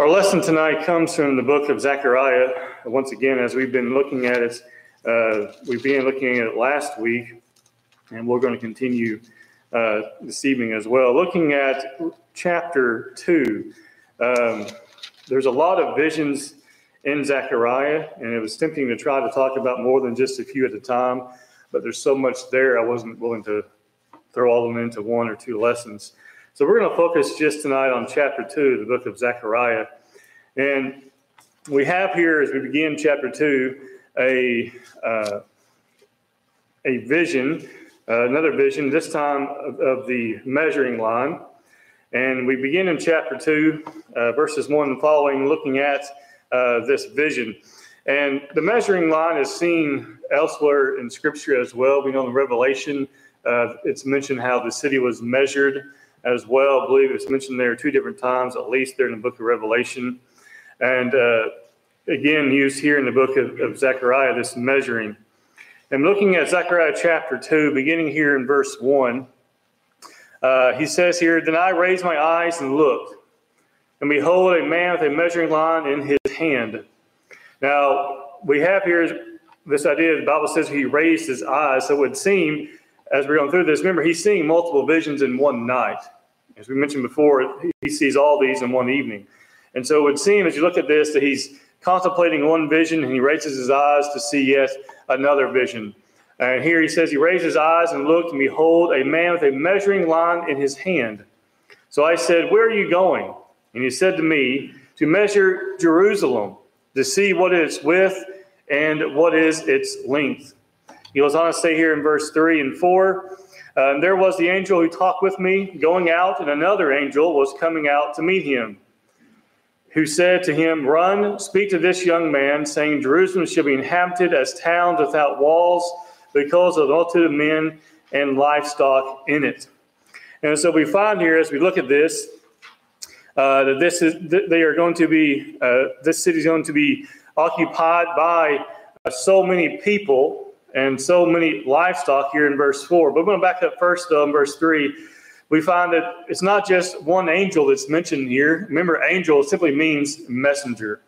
Our lesson tonight comes from the book of Zechariah. Once again, as we've been looking at it, uh, we've been looking at it last week, and we're going to continue uh, this evening as well. Looking at chapter 2, um, there's a lot of visions in Zechariah, and it was tempting to try to talk about more than just a few at a time, but there's so much there, I wasn't willing to throw all of them into one or two lessons. So we're going to focus just tonight on chapter 2 of the book of Zechariah. And we have here, as we begin chapter 2, a, uh, a vision, uh, another vision, this time of, of, the measuring line. And we begin in chapter 2, uh, verses 1 and following, looking at uh, this vision. And the measuring line is seen elsewhere in Scripture as well. We know in Revelation, uh, it's mentioned how the city was measured as well. I believe it's mentioned there two different times, at least there in the book of Revelation. And uh, again, used here in the book of, of Zechariah, this measuring. And looking at Zechariah chapter 2, beginning here in verse 1, uh, he says here, Then I raised my eyes and looked, and behold, a man with a measuring line in his hand. Now, we have here this idea, the Bible says he raised his eyes, so it would seem as we're going through this, remember, he's seeing multiple visions in one night. As we mentioned before, he sees all these in one evening. And so it would seem, as you look at this, that he's contemplating one vision and he raises his eyes to see yet another vision. And here he says, He raised his eyes and looked, and behold, a man with a measuring line in his hand. So I said, Where are you going? And he said to me, To measure Jerusalem, to see what its width and what is its length. He goes on to say here in verse 3 and 4 uh, There was the angel who talked with me going out, and another angel was coming out to meet him, who said to him, Run, speak to this young man, saying, Jerusalem shall be inhabited as towns without walls because of the multitude of men and livestock in it. And so we find here, as we look at this, uh, that this is they are going to be uh, this city is going to be occupied by uh, so many people and so many livestock here in verse 4. But we're going to back up first, though, in verse 3. We find that it's not just one angel that's mentioned here. Remember, angel simply means messenger.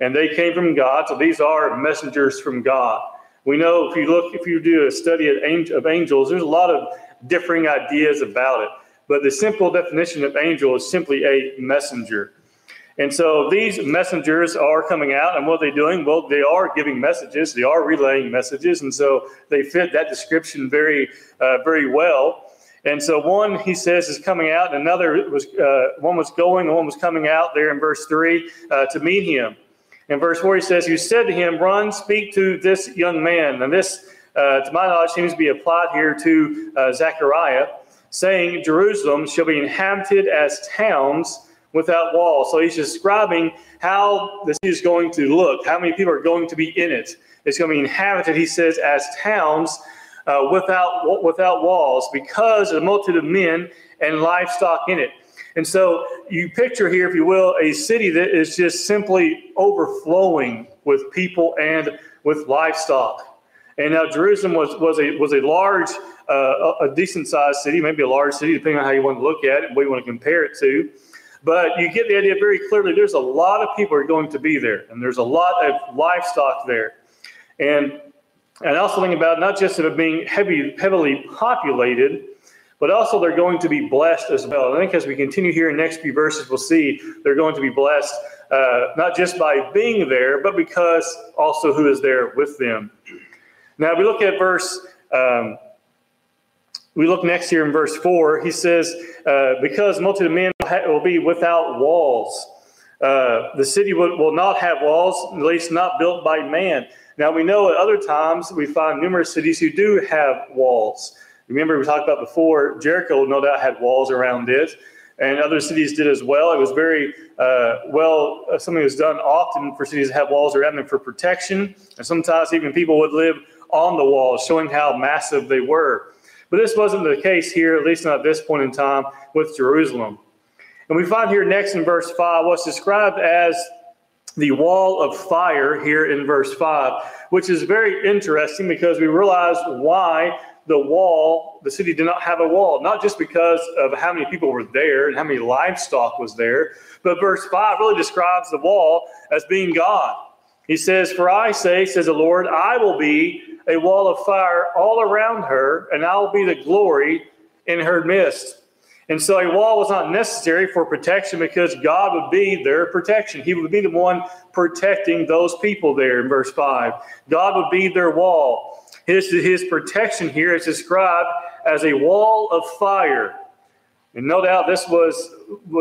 And they came from God, so these are messengers from God. We know if you look, if you do a study of angels, there's a lot of differing ideas about it. But the simple definition of angel is simply a messenger. And so these messengers are coming out, and what are they doing? Well, they are giving messages, they are relaying messages, and so they fit that description very, uh, very well. And so one, he says, is coming out, and another was uh, one was going, and one was coming out there in verse three uh, to meet him. In verse four, he says, "You said to him, Run, speak to this young man." And this, uh, to my knowledge, seems to be applied here to uh, Zechariah, saying, "Jerusalem shall be inhabited as towns." Without walls. So he's describing how the city is going to look, how many people are going to be in it. It's going to be inhabited, he says, as towns uh, without, without walls because of the multitude of men and livestock in it. And so you picture here, if you will, a city that is just simply overflowing with people and with livestock. And now Jerusalem was, was, a, was a large, uh, a decent sized city, maybe a large city, depending on how you want to look at it, what you want to compare it to. But you get the idea very clearly. There's a lot of people are going to be there, and there's a lot of livestock there. And and also think about not just it being heavy, heavily populated, but also they're going to be blessed as well. I think as we continue here in the next few verses, we'll see they're going to be blessed uh, not just by being there, but because also who is there with them. Now we look at verse. Um, we look next here in verse 4. He says, uh, Because multitude of men will be without walls. Uh, the city will, will not have walls, at least not built by man. Now, we know at other times we find numerous cities who do have walls. Remember, we talked about before, Jericho no doubt had walls around it, and other cities did as well. It was very uh, well, uh, something was done often for cities to have walls around them for protection, and sometimes even people would live on the walls, showing how massive they were. But this wasn't the case here, at least not at this point in time, with Jerusalem. And we find here next in verse 5 what's described as the wall of fire here in verse 5, which is very interesting because we realize why the wall, the city did not have a wall, not just because of how many people were there and how many livestock was there, but verse 5 really describes the wall as being God. He says, For I say, says the Lord, I will be a wall of fire all around her, and I will be the glory in her midst. And so a wall was not necessary for protection because God would be their protection. He would be the one protecting those people there in verse 5. God would be their wall. His, his protection here is described as a wall of fire. And no doubt this was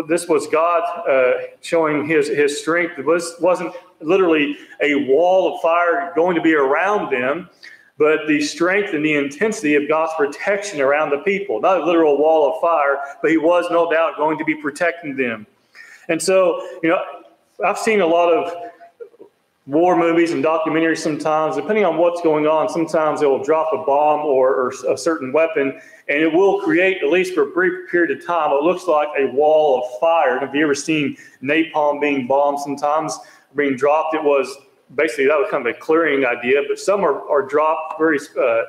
this was God uh, showing his, his strength. It was, wasn't literally a wall of fire going to be around them, but the strength and the intensity of God's protection around the people. Not a literal wall of fire, but he was no doubt going to be protecting them. And so, you know, I've seen a lot of war movies and documentaries sometimes, depending on what's going on, sometimes they will drop a bomb or, or, a certain weapon, and it will create, at least for a brief period of time, it looks like a wall of fire. Have you ever seen napalm being bombed sometimes, being dropped? It was basically that was kind of a clearing idea, but some are, are dropped very uh,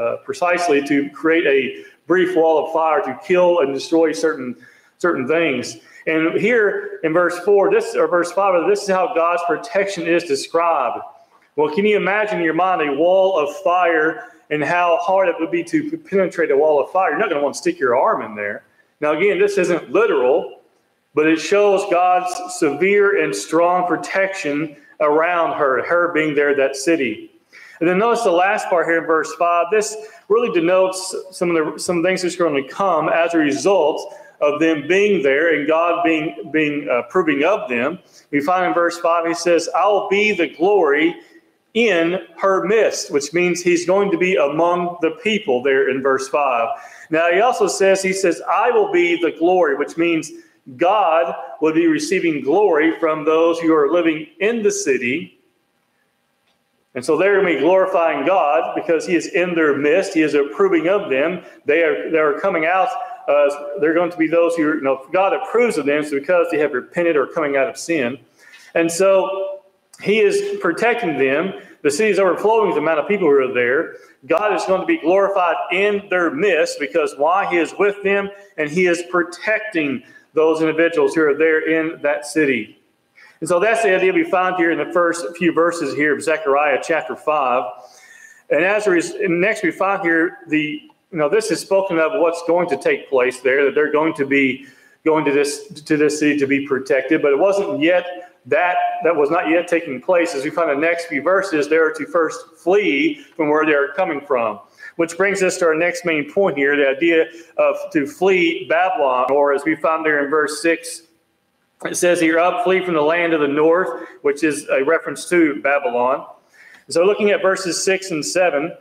uh, precisely to create a brief wall of fire to kill and destroy certain certain things. And here in verse four, this or verse five, this is how God's protection is described. Well, can you imagine in your mind a wall of fire and how hard it would be to penetrate a wall of fire? You're not going to want to stick your arm in there. Now, again, this isn't literal, but it shows God's severe and strong protection around her, her being there, that city. And then notice the last part here in verse 5. This really denotes some of the some things that's going to come as a result of them being there and God being being uh, proving of them. We find in verse 5 he says, "I'll be the glory in her midst," which means he's going to be among the people there in verse 5. Now he also says he says, "I will be the glory," which means God would be receiving glory from those who are living in the city. And so they're going to be glorifying God because He is in their midst. He is approving of them. They are they are coming out. Uh, they're going to be those who you know God approves of them because they have repented or coming out of sin. And so He is protecting them. The city is overflowing with the amount of people who are there. God is going to be glorified in their midst because why? He is with them and He is protecting those individuals who are there in that city. And so that's the idea we find here in the first few verses here of Zechariah chapter 5. And as a next we find here the you know this is spoken of what's going to take place there that they're going to be going to this to this city to be protected, but it wasn't yet that that was not yet taking place. As we find the next few verses, they are to first flee from where they are coming from. Which brings us to our next main point here the idea of to flee Babylon, or as we find there in verse 6, it says here, up, flee from the land of the north, which is a reference to Babylon. So looking at verses 6 and 7,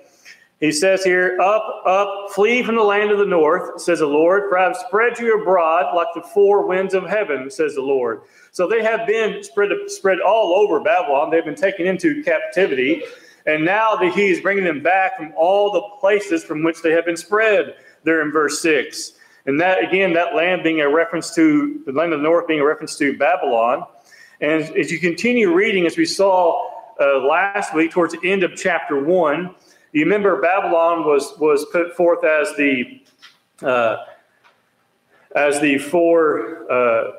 he says here, Up, up, flee from the land of the north, says the Lord, for I have spread you abroad like the four winds of heaven, says the Lord. So they have been spread, spread all over Babylon. They've been taken into captivity. And now that he is bringing them back from all the places from which they have been spread, there in verse 6. And that, again, that land being a reference to the land of the north being a reference to Babylon. And as you continue reading, as we saw uh, last week towards the end of chapter 1, you remember Babylon was, was put forth as the uh, as the four uh,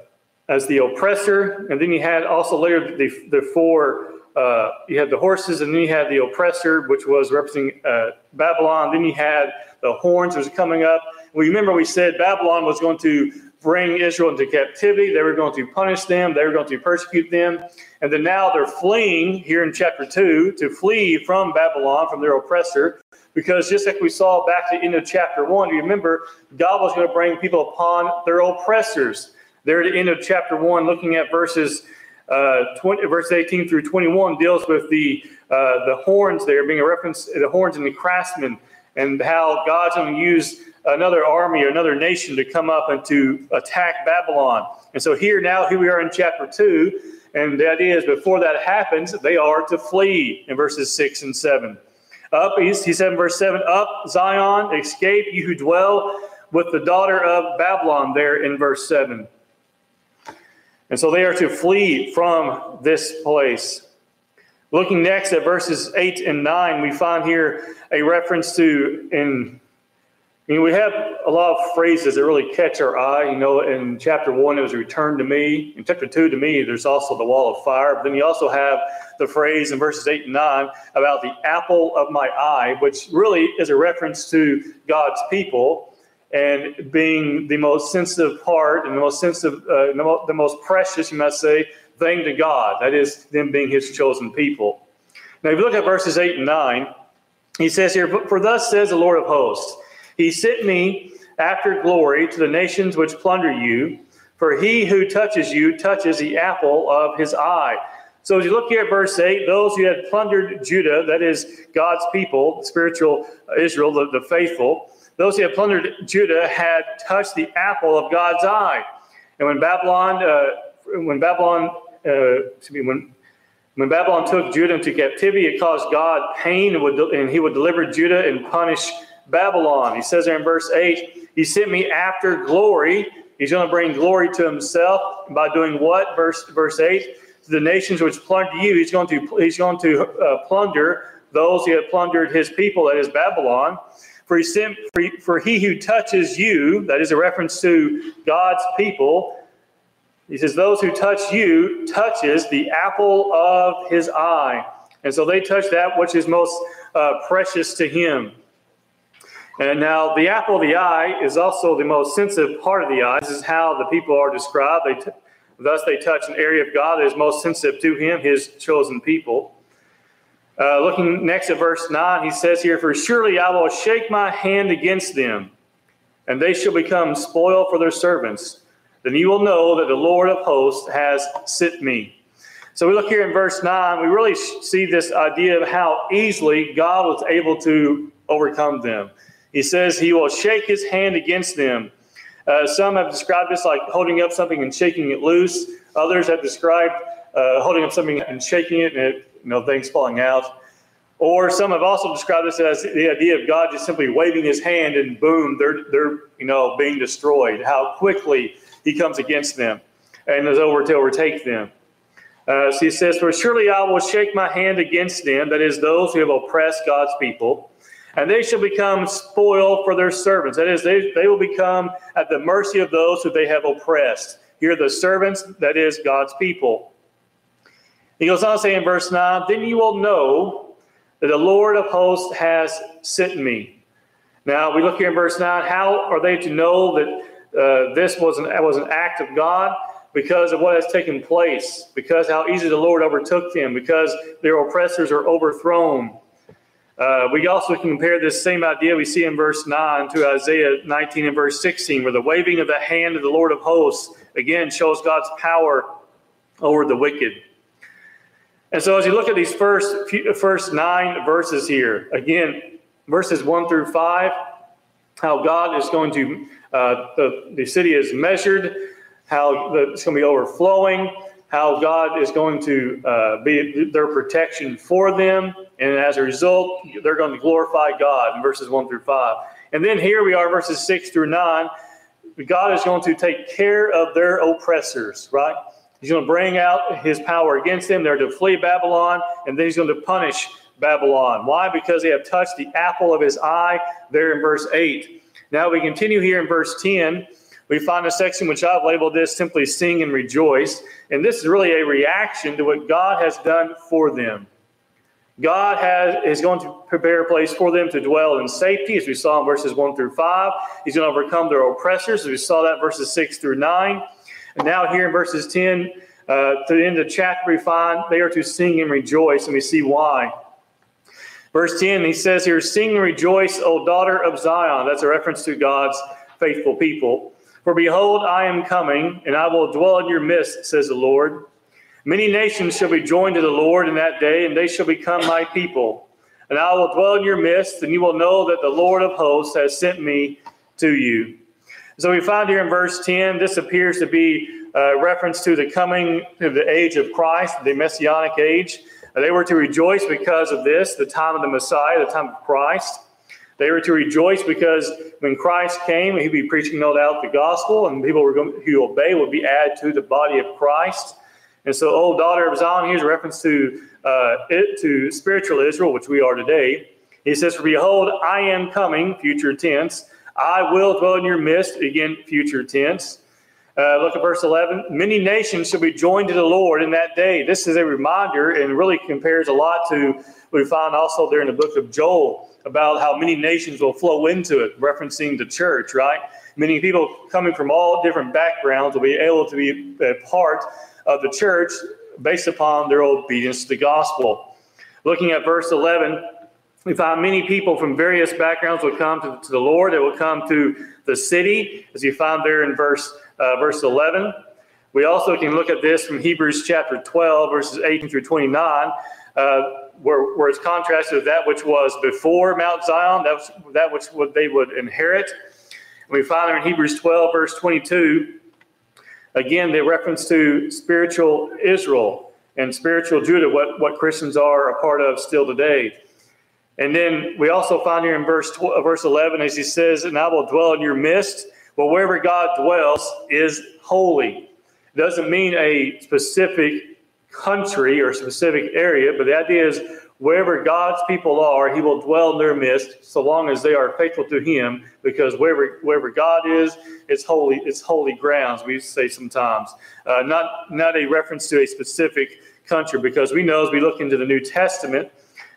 as the oppressor, and then you had also later the, the four uh, you had the horses, and then you had the oppressor, which was representing uh, Babylon. Then you had the horns, which was coming up. We remember we said Babylon was going to bring Israel into captivity. They were going to punish them. They were going to persecute them. And then now they're fleeing here in chapter 2 to flee from Babylon, from their oppressor. Because just like we saw back at the end of chapter 1, you remember God was going to bring people upon their oppressors. There at the end of chapter 1, looking at verses uh, 20, verse 18 through 21 deals with the uh, the horns there being a reference the horns and the craftsmen and how God's going to use another army or another nation to come up and to attack Babylon. And so here now, here we are in chapter 2, and the idea is before that happens, they are to flee in verses 6 and 7. Up, he said in verse 7, Up, Zion, escape, you who dwell with the daughter of Babylon, there in verse 7. And so they are to flee from this place. Looking next at verses 8 and 9, we find here a reference to, in I mean, we have a lot of phrases that really catch our eye. You know, in chapter one, it was return to me. In chapter two, to me, there's also the wall of fire. But then you also have the phrase in verses eight and nine about the apple of my eye, which really is a reference to God's people and being the most sensitive part and the most sensitive, uh, the most precious, you might say, thing to God. That is them being his chosen people. Now, if you look at verses eight and nine, he says here, For thus says the Lord of hosts, he sent me after glory to the nations which plunder you, for he who touches you touches the apple of his eye. So as you look here at verse 8, those who had plundered Judah, that is God's people, spiritual Israel, the, the faithful, those who had plundered Judah had touched the apple of God's eye. And when Babylon, uh, when Babylon, uh, when when Babylon took Judah into captivity, it caused God pain and, he would deliver Judah and punish Babylon. He says there in verse 8, He sent me after glory. He's going to bring glory to himself by doing what? Verse, verse 8 the nations which plundered you, he's going to, he's going to uh, plunder those who have plundered his people, that is Babylon. For for, he who touches you, that is a reference to God's people, he says, those who touch you touches the apple of his eye. And so they touch that which is most uh, precious to him. And now the apple of the eye is also the most sensitive part of the eye. This is how the people are described. They thus, they touch an area of God that is most sensitive to Him, His chosen people. Uh, looking next at verse 9, he says here, For surely I will shake my hand against them, and they shall become spoil for their servants. Then you will know that the Lord of hosts has sent me. So we look here in verse 9, we really see this idea of how easily God was able to overcome them. He says he will shake his hand against them. Uh, some have described this like holding up something and shaking it loose. Others have described uh, holding up something and shaking it and it, you know things falling out. Or some have also described this as the idea of God just simply waving his hand and boom, they're they're you know being destroyed. How quickly he comes against them and is over to overtake them. Uh, so he says, For surely I will shake my hand against them, that is, those who have oppressed God's people and they shall become spoil for their servants. That is, they, they will become at the mercy of those who they have oppressed. Here, the servants, that is, God's people. He goes on to say in verse 9, Then you will know that the Lord of hosts has sent me. Now, we look here in verse 9, how are they to know that uh, this was an, was an act of God? Because of what has taken place, because how easy the Lord overtook them, because their oppressors are overthrown uh, we also can compare this same idea we see in verse 9 to Isaiah 19 and verse 16, where the waving of the hand of the Lord of hosts again shows God's power over the wicked. And so, as you look at these first few, first nine verses here, again, verses 1 through 5, how God is going to, uh, the, the city is measured, how the, it's going to be overflowing, how God is going to uh, be their protection for them. And as a result, they're going to glorify God in verses 1 through 5. And then here we are, verses 6 through 9. God is going to take care of their oppressors, right? He's going to bring out his power against them. They're to flee Babylon, and then he's going to punish Babylon. Why? Because they have touched the apple of his eye there in verse 8. Now we continue here in verse 10 we find a section which I've labeled this simply sing and rejoice. And this is really a reaction to what God has done for them. God has, is going to prepare a place for them to dwell in safety, as we saw in verses 1 through 5. He's going to overcome their oppressors, as we saw that verses 6 through 9. And now, here in verses 10 uh, to the end of chapter, we find they are to sing and rejoice, and we see why. Verse 10, he says here, Sing and rejoice, O daughter of Zion. That's a reference to God's faithful people. For behold, I am coming, and I will dwell in your midst, says the Lord. Many nations shall be joined to the Lord in that day, and they shall become my people. And I will dwell in your midst, and you will know that the Lord of hosts has sent me to you. So we find here in verse 10, this appears to be a reference to the coming of the age of Christ, the messianic age. They were to rejoice because of this, the time of the Messiah, the time of Christ. They were to rejoice because when Christ came, he'd be preaching, no doubt, the gospel, and people going, who obey would be added to the body of Christ. And so, old daughter of Zion, here's a reference to uh, it, to spiritual Israel, which we are today. He says, For behold, I am coming, future tense. I will dwell in your midst, again, future tense. Uh, look at verse 11. Many nations shall be joined to the Lord in that day. This is a reminder and really compares a lot to what we find also there in the book of Joel about how many nations will flow into it, referencing the church, right? Many people coming from all different backgrounds will be able to be a part of the church based upon their obedience to the gospel. Looking at verse 11, we find many people from various backgrounds will come to, to the Lord. They will come to the city, as you find there in verse uh, verse 11. We also can look at this from Hebrews chapter 12, verses 18 through 29, uh, where, where it's contrasted with that which was before Mount Zion, that, was, that which would, they would inherit. And we find there in Hebrews 12, verse 22, again, the reference to spiritual Israel and spiritual Judah, what, what Christians are a part of still today. And then we also find here in verse 12, verse 11, as he says, And I will dwell in your midst. Well, wherever God dwells is holy. It doesn't mean a specific country or specific area, but the idea is wherever God's people are, He will dwell in their midst, so long as they are faithful to Him. Because wherever wherever God is, it's holy. It's holy grounds. We say sometimes, uh, not not a reference to a specific country, because we know as we look into the New Testament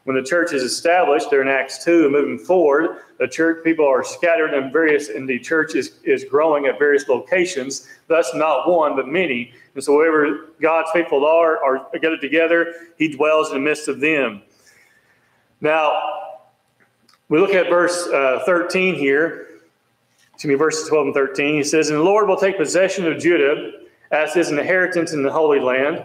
when the church is established, there in Acts 2 and moving forward, the church people are scattered in various, and the church is, is growing at various locations, thus not one, but many. And so wherever God's faithful are, are gathered together, he dwells in the midst of them. Now, we look at verse uh, 13 here, excuse me, verses 12 and 13. He says, And the Lord will take possession of Judah as his inheritance in the Holy Land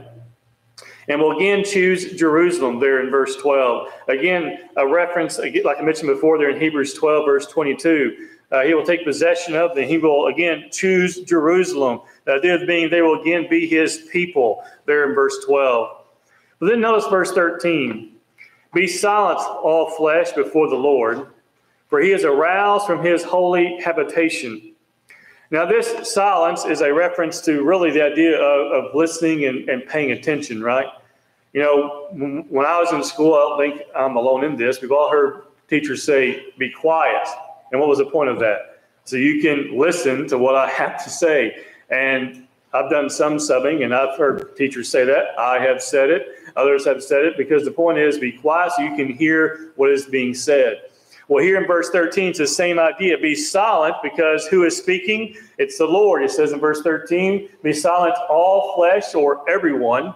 and we'll again choose Jerusalem there in verse 12. Again, a reference, like I mentioned before, there in Hebrews 12, verse 22. Uh, he will take possession of them. He will again choose Jerusalem. The idea being they will again be his people there in verse 12. But then notice verse 13 Be silent, all flesh, before the Lord, for he is aroused from his holy habitation. Now, this silence is a reference to really the idea of, of listening and, and paying attention, right? You know, when I was in school, I don't think I'm alone in this. We've all heard teachers say, be quiet. And what was the point of that? So you can listen to what I have to say. And I've done some subbing and I've heard teachers say that. I have said it. Others have said it because the point is be quiet so you can hear what is being said. Well, here in verse 13, it's the same idea. Be silent because who is speaking? It's the Lord. It says in verse 13, be silent, all flesh or everyone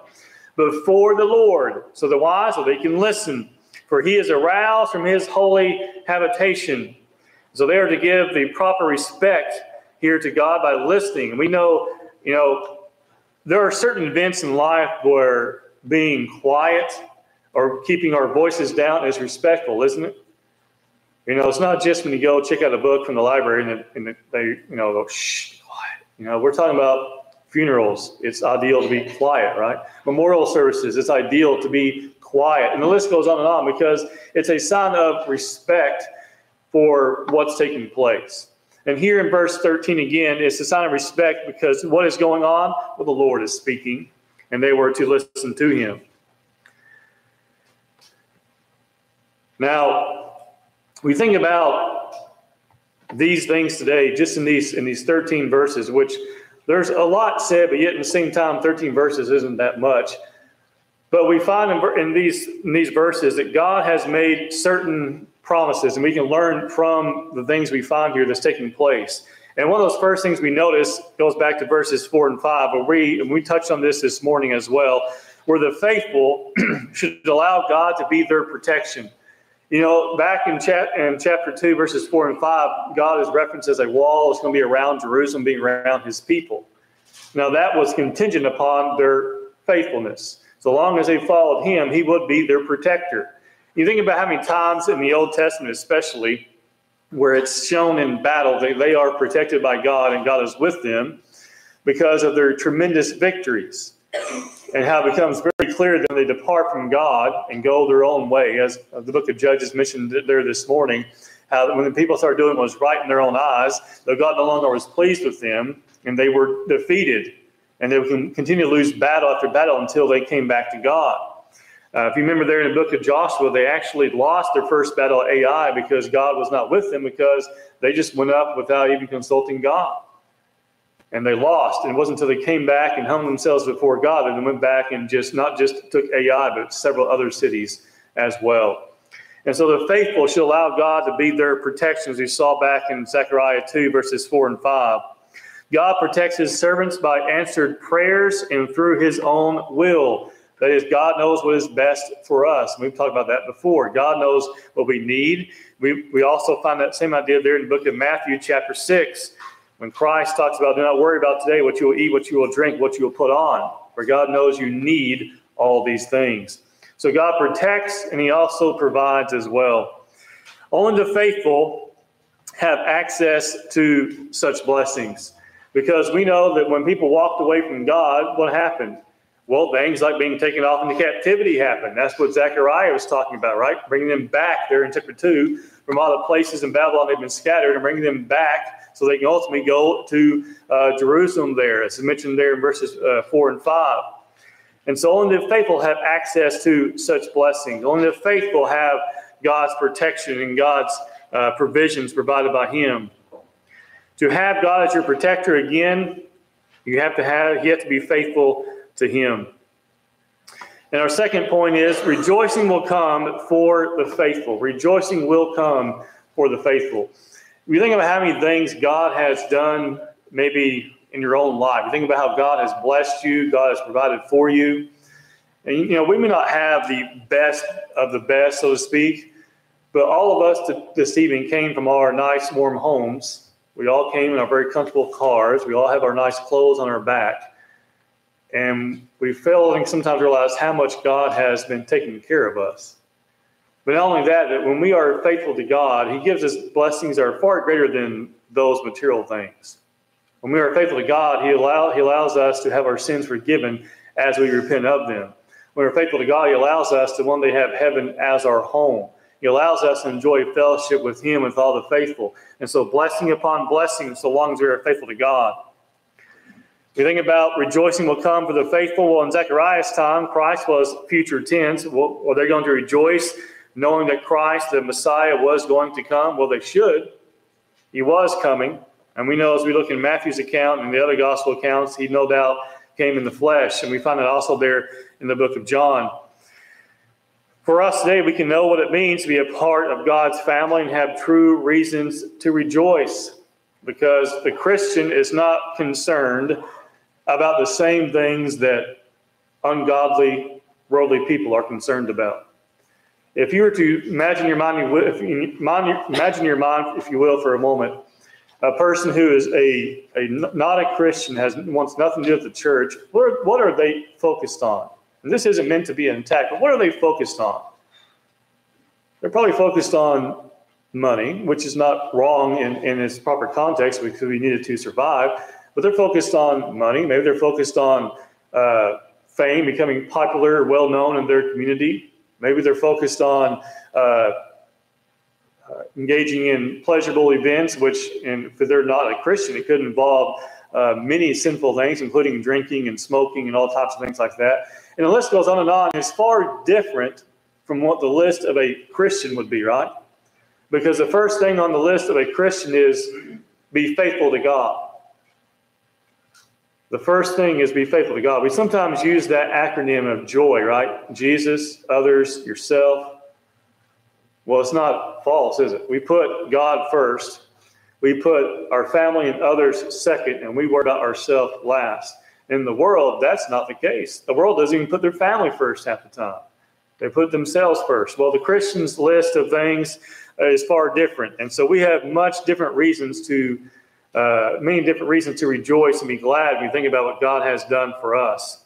before the Lord. So the wise, so they can listen. For he is aroused from his holy habitation. So they are to give the proper respect here to God by listening. And we know, you know, there are certain events in life where being quiet or keeping our voices down is respectful, isn't it? You know, it's not just when you go check out a book from the library and, and they, you know, go, shh, quiet. You know, we're talking about funerals, it's ideal to be quiet, right? Memorial services, it's ideal to be quiet. And the list goes on and on because it's a sign of respect for what's taking place. And here in verse 13 again, it's a sign of respect because what is going on? Well, the Lord is speaking, and they were to listen to him. Now, we think about these things today, just in these in these 13 verses, which there's a lot said, but yet in the same time, 13 verses isn't that much. But we find in, in, these, in these verses that God has made certain promises, and we can learn from the things we find here that's taking place. And one of those first things we notice goes back to verses four and five, where we, and we touched on this this morning as well, where the faithful should allow God to be their protection. You know, back in, in chapter 2, verses 4 and 5, God is referenced as a wall. It's going to be around Jerusalem, being around his people. Now, that was contingent upon their faithfulness. So long as they followed him, he would be their protector. You think about how many times in the Old Testament, especially, where it's shown in battle, they, they are protected by God and God is with them because of their tremendous victories and how it becomes very clear that they depart from God and go their own way, as the book of Judges mentioned there this morning. How when the people started doing what was right in their own eyes, though God no longer was pleased with them, and they were defeated, and they would continue to lose battle after battle until they came back to God. Uh, if you remember there in the book of Joshua, they actually lost their first battle at Ai because God was not with them because they just went up without even consulting God. And they lost. And it wasn't until they came back and humbled themselves before God that they went back and just not just took Ai, but several other cities as well. And so the faithful should allow God to be their protection, as we saw back in Zechariah 2, verses 4 and 5. God protects his servants by answered prayers and through his own will. That is, God knows what is best for us. We've talked about that before. God knows what we need. We, we also find that same idea there in the book of Matthew, chapter 6, when Christ talks about do not worry about today what you will eat, what you will drink, what you will put on. For God knows you need all these things. So God protects and he also provides as well. Only the faithful have access to such blessings because we know that when people walked away from God, what happened? Well, things like being taken off into captivity happened. That's what Zechariah was talking about, right? Bringing them back there in chapter 2 from all the places in Babylon they've been scattered and bringing them back so they can ultimately go to uh, Jerusalem there, as mentioned there in verses uh, 4 and 5. And so only the faithful have access to such blessings. Only the faithful have God's protection and God's uh, provisions provided by Him. To have God as your protector again, you have to have you have to be faithful to Him. And our second point is rejoicing will come for the faithful. Rejoicing will come for the faithful. You think about how many things God has done, maybe in your own life. You think about how God has blessed you, God has provided for you. And, you know, we may not have the best of the best, so to speak, but all of us this evening came from our nice, warm homes. We all came in our very comfortable cars. We all have our nice clothes on our back. And we fail, think, sometimes realize how much God has been taking care of us. But not only that, that when we are faithful to God, He gives us blessings that are far greater than those material things. When we are faithful to God, He, allow, he allows us to have our sins forgiven as we repent of them. When we're faithful to God, He allows us to one day have heaven as our home. He allows us to enjoy fellowship with Him with all the faithful. And so, blessing upon blessing, so long as we are faithful to God. We think about rejoicing will come for the faithful. Well, in Zechariah's time, Christ was future tense. Well, are they going to rejoice knowing that Christ, the Messiah, was going to come? Well, they should. He was coming. And we know as we look in Matthew's account and the other gospel accounts, he no doubt came in the flesh. And we find it also there in the book of John. For us today, we can know what it means to be a part of God's family and have true reasons to rejoice because the Christian is not concerned about the same things that ungodly, worldly people are concerned about. If you were to imagine your mind, you, imagine your mind, if you will, for a moment, a person who is a, a not a Christian has wants nothing to do with the church, what are, what are they focused on? And this isn't meant to be an attack, but what are they focused on? They're probably focused on money, which is not wrong in, in its proper context because we needed to survive. But they're focused on money. Maybe they're focused on uh, fame, becoming popular, well known in their community. Maybe they're focused on uh, uh, engaging in pleasurable events, which, and if they're not a Christian, it could involve uh, many sinful things, including drinking and smoking and all types of things like that. And the list goes on and on. It's far different from what the list of a Christian would be, right? Because the first thing on the list of a Christian is be faithful to God. The first thing is be faithful to God. We sometimes use that acronym of joy, right? Jesus, others, yourself. Well, it's not false, is it? We put God first. We put our family and others second, and we worry about ourselves last. In the world, that's not the case. The world doesn't even put their family first half the time. They put themselves first. Well, the Christian's list of things is far different. And so we have much different reasons to, uh, many different reasons to rejoice and be glad when we think about what God has done for us.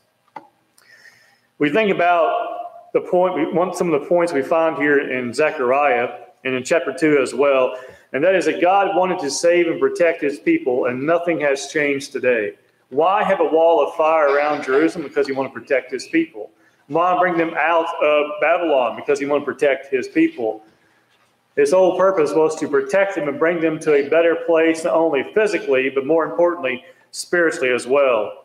We think about the point, want some of the points we find here in Zechariah and in chapter 2 as well, and that is that God wanted to save and protect his people, and nothing has changed today. Why have a wall of fire around Jerusalem? Because he wanted to protect his people. Why bring them out of Babylon? Because he wanted to protect his people. His whole purpose was to protect them and bring them to a better place, not only physically, but more importantly, spiritually as well.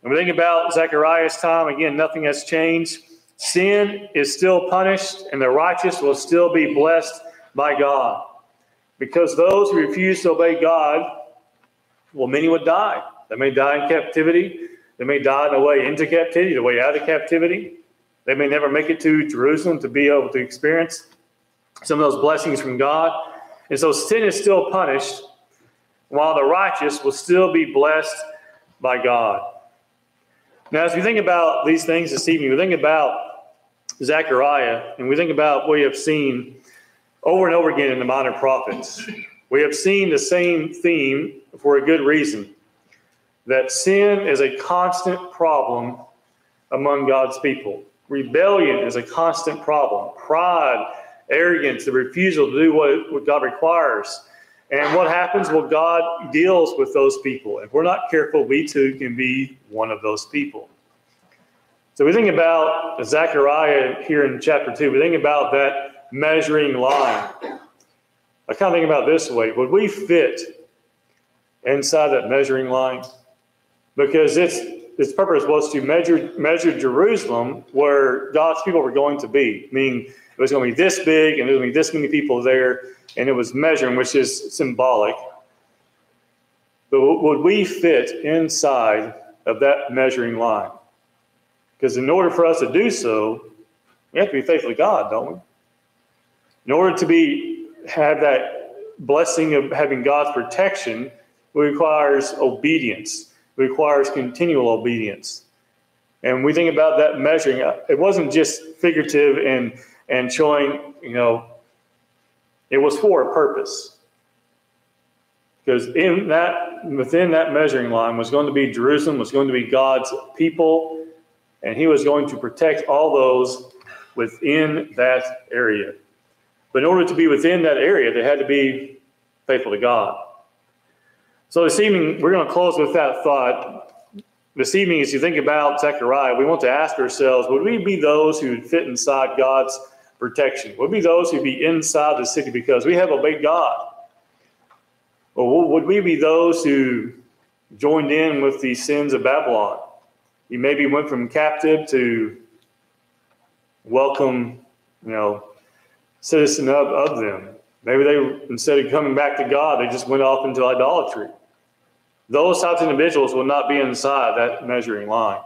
When we think about Zechariah's time, again, nothing has changed. Sin is still punished, and the righteous will still be blessed by God. Because those who refuse to obey God, well, many would die. They may die in captivity. They may die on the way into captivity, the way out of captivity. They may never make it to Jerusalem to be able to experience some of those blessings from God. And so sin is still punished, while the righteous will still be blessed by God. Now, as we think about these things this evening, we think about Zechariah, and we think about what we have seen over and over again in the minor prophets. We have seen the same theme for a good reason that sin is a constant problem among God's people. Rebellion is a constant problem. Pride, arrogance, the refusal to do what, God requires. And what happens? Well, God deals with those people. If we're not careful, we too can be one of those people. So we think about Zechariah here in chapter 2. We think about that measuring line. I kind of think about this way would we fit inside that measuring line? Because its, its purpose was to measure, measure Jerusalem where God's people were going to be, meaning it was going to be this big and there was going to be this many people there, and it was measuring, which is symbolic. But would we fit inside of that measuring line? Because in order for us to do so, we have to be faithful to God, don't we? In order to be have that blessing of having God's protection, it requires obedience. It requires continual obedience. And we think about that measuring. Uh, it wasn't just figurative and and showing, you know, it was for a purpose. Because in that within that measuring line was going to be Jerusalem, was going to be God's people, and he was going to protect all those within that area. But in order to be within that area, they had to be faithful to God. So this evening, we're going to close with that thought. This evening, as you think about Zechariah, we want to ask ourselves would we be those who would fit inside God's protection? Would be those who be inside the city because we have obeyed God? Or would we be those who joined in with the sins of Babylon? You maybe went from captive to welcome, you know, citizen of, of them. Maybe they, instead of coming back to God, they just went off into idolatry. Those types of individuals will not be inside that measuring line.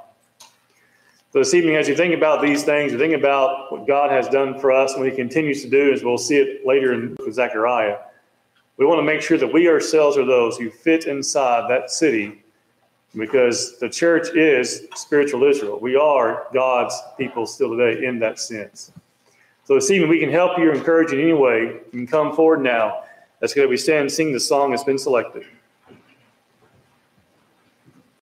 So this evening, as you think about these things, you think about what God has done for us and what He continues to do, as we'll see it later in Zechariah. We want to make sure that we ourselves are those who fit inside that city because the church is spiritual Israel. We are God's people still today in that sense. So this evening, we can help you, encourage you in any way. You can come forward now. That's going to be stand and sing the song that's been selected.